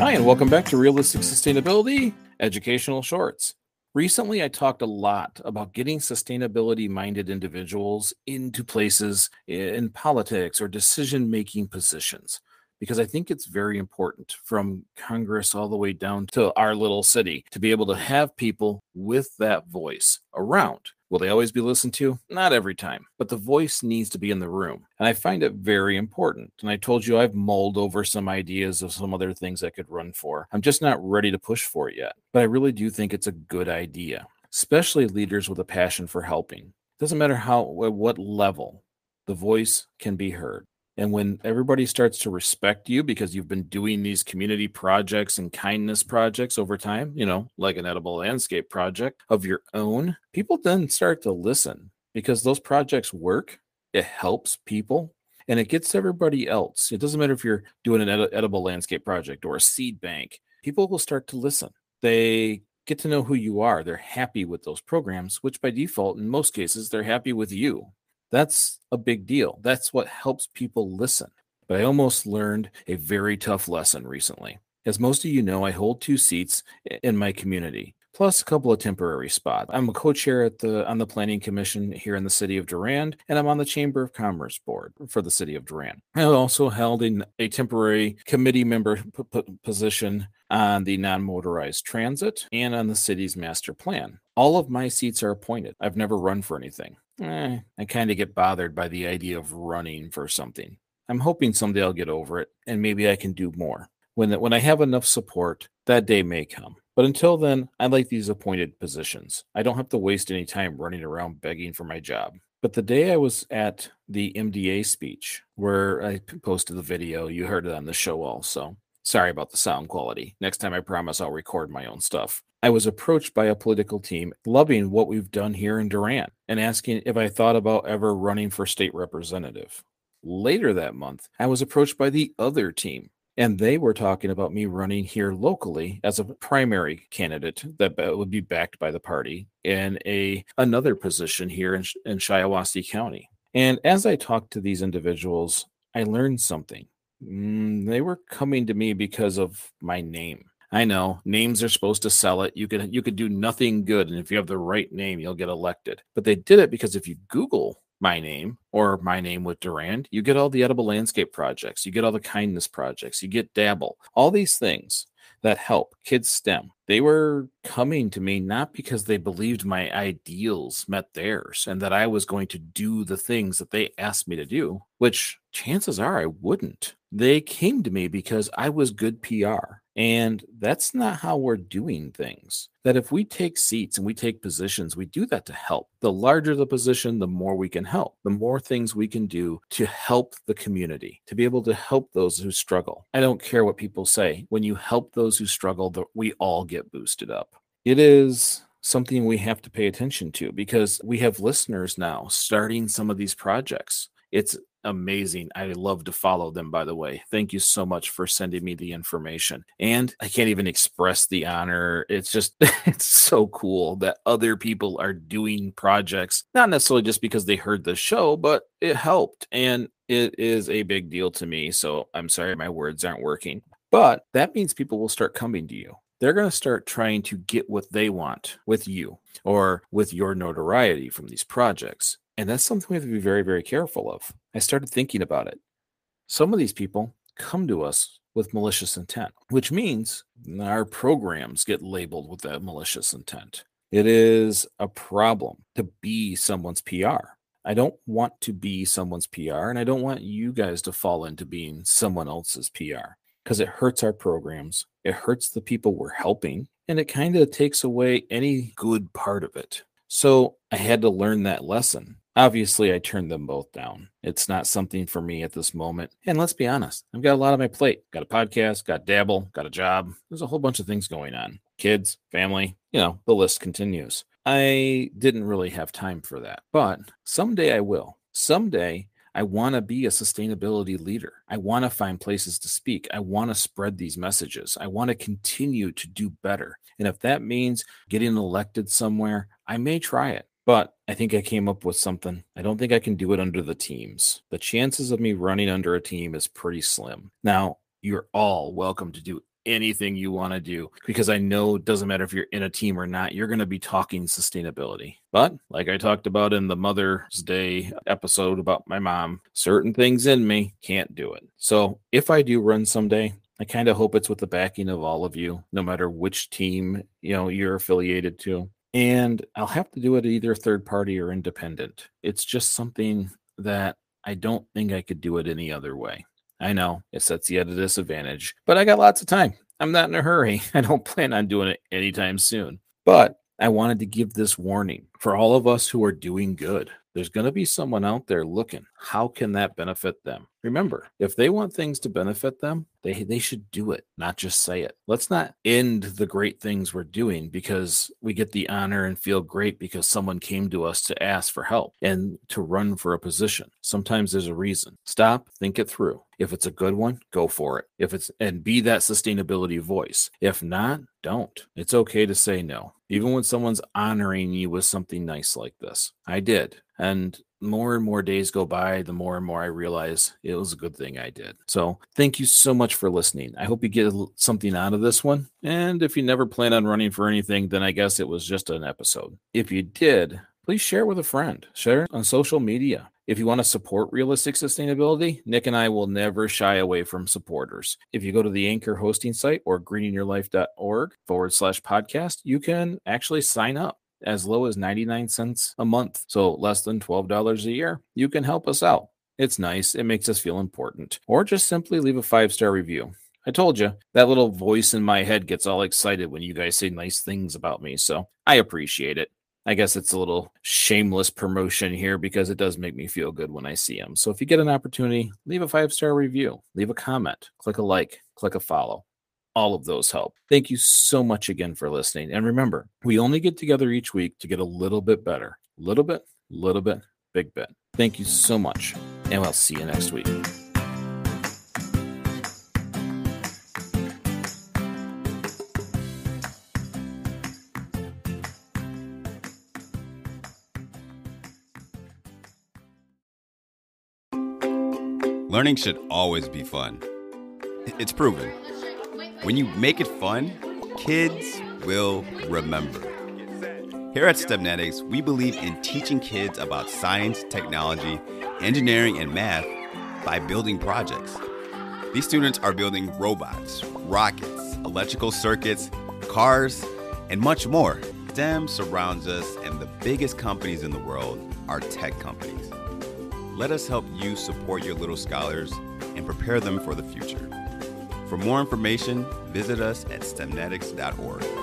Hi, and welcome back to Realistic Sustainability Educational Shorts. Recently, I talked a lot about getting sustainability minded individuals into places in politics or decision making positions because I think it's very important from Congress all the way down to our little city to be able to have people with that voice around. Will they always be listened to? Not every time, but the voice needs to be in the room. And I find it very important. And I told you I've mulled over some ideas of some other things I could run for. I'm just not ready to push for it yet. But I really do think it's a good idea, especially leaders with a passion for helping. It Doesn't matter how, at what level, the voice can be heard. And when everybody starts to respect you because you've been doing these community projects and kindness projects over time, you know, like an edible landscape project of your own, people then start to listen because those projects work. It helps people and it gets everybody else. It doesn't matter if you're doing an ed- edible landscape project or a seed bank, people will start to listen. They get to know who you are. They're happy with those programs, which by default, in most cases, they're happy with you that's a big deal. That's what helps people listen. But I almost learned a very tough lesson recently. As most of you know, I hold two seats in my community, plus a couple of temporary spots. I'm a co-chair at the on the Planning Commission here in the city of Durand, and I'm on the Chamber of Commerce board for the city of Durand. I also held in a temporary committee member p- p- position on the non-motorized transit and on the city's master plan. All of my seats are appointed. I've never run for anything eh, I kind of get bothered by the idea of running for something. I'm hoping someday I'll get over it and maybe I can do more. When, when I have enough support, that day may come. But until then, I like these appointed positions. I don't have to waste any time running around begging for my job. But the day I was at the MDA speech, where I posted the video, you heard it on the show also. Sorry about the sound quality. Next time, I promise I'll record my own stuff. I was approached by a political team loving what we've done here in Durand and asking if I thought about ever running for state representative. Later that month, I was approached by the other team, and they were talking about me running here locally as a primary candidate that would be backed by the party in a another position here in, in Shiawassee County. And as I talked to these individuals, I learned something. Mm, they were coming to me because of my name. I know names are supposed to sell it. You could you could do nothing good, and if you have the right name, you'll get elected. But they did it because if you Google my name or my name with Durand, you get all the edible landscape projects, you get all the kindness projects, you get Dabble, all these things that help kids STEM. They were coming to me not because they believed my ideals met theirs and that I was going to do the things that they asked me to do, which chances are I wouldn't. They came to me because I was good PR. And that's not how we're doing things. That if we take seats and we take positions, we do that to help. The larger the position, the more we can help, the more things we can do to help the community, to be able to help those who struggle. I don't care what people say. When you help those who struggle, we all get boosted up. It is something we have to pay attention to because we have listeners now starting some of these projects. It's amazing. I love to follow them, by the way. Thank you so much for sending me the information. And I can't even express the honor. It's just, it's so cool that other people are doing projects, not necessarily just because they heard the show, but it helped. And it is a big deal to me. So I'm sorry my words aren't working. But that means people will start coming to you they're going to start trying to get what they want with you or with your notoriety from these projects. And that's something we have to be very, very careful of. I started thinking about it. Some of these people come to us with malicious intent, which means our programs get labeled with that malicious intent. It is a problem to be someone's PR. I don't want to be someone's PR, and I don't want you guys to fall into being someone else's PR because it hurts our programs. It hurts the people we're helping, and it kind of takes away any good part of it. So I had to learn that lesson Obviously, I turned them both down. It's not something for me at this moment. And let's be honest, I've got a lot on my plate. Got a podcast, got Dabble, got a job. There's a whole bunch of things going on kids, family, you know, the list continues. I didn't really have time for that, but someday I will. Someday I want to be a sustainability leader. I want to find places to speak. I want to spread these messages. I want to continue to do better. And if that means getting elected somewhere, I may try it. But I think I came up with something. I don't think I can do it under the teams. The chances of me running under a team is pretty slim. Now, you're all welcome to do anything you want to do because I know it doesn't matter if you're in a team or not, you're going to be talking sustainability. But like I talked about in the Mother's Day episode about my mom, certain things in me can't do it. So if I do run someday, I kind of hope it's with the backing of all of you, no matter which team, you know, you're affiliated to. And I'll have to do it either third party or independent. It's just something that I don't think I could do it any other way. I know it sets you at a disadvantage, but I got lots of time. I'm not in a hurry. I don't plan on doing it anytime soon. But I wanted to give this warning for all of us who are doing good. There's going to be someone out there looking. How can that benefit them? Remember, if they want things to benefit them, they they should do it, not just say it. Let's not end the great things we're doing because we get the honor and feel great because someone came to us to ask for help and to run for a position. Sometimes there's a reason. Stop, think it through. If it's a good one, go for it. If it's and be that sustainability voice. If not, don't. It's okay to say no. Even when someone's honoring you with something nice like this. I did. And more and more days go by, the more and more I realize it was a good thing I did. So, thank you so much for listening. I hope you get something out of this one. And if you never plan on running for anything, then I guess it was just an episode. If you did, please share with a friend, share on social media. If you want to support realistic sustainability, Nick and I will never shy away from supporters. If you go to the Anchor hosting site or greeningyourlife.org forward slash podcast, you can actually sign up as low as 99 cents a month. So less than $12 a year. You can help us out. It's nice. It makes us feel important. Or just simply leave a five star review. I told you that little voice in my head gets all excited when you guys say nice things about me. So I appreciate it. I guess it's a little shameless promotion here because it does make me feel good when I see them. So if you get an opportunity, leave a five star review, leave a comment, click a like, click a follow all of those help. Thank you so much again for listening. And remember, we only get together each week to get a little bit better. Little bit, little bit, big bit. Thank you so much. And I'll see you next week. Learning should always be fun. It's proven. When you make it fun, kids will remember. Here at STEMnetics, we believe in teaching kids about science, technology, engineering, and math by building projects. These students are building robots, rockets, electrical circuits, cars, and much more. STEM surrounds us, and the biggest companies in the world are tech companies. Let us help you support your little scholars and prepare them for the future. For more information, visit us at stemnetics.org.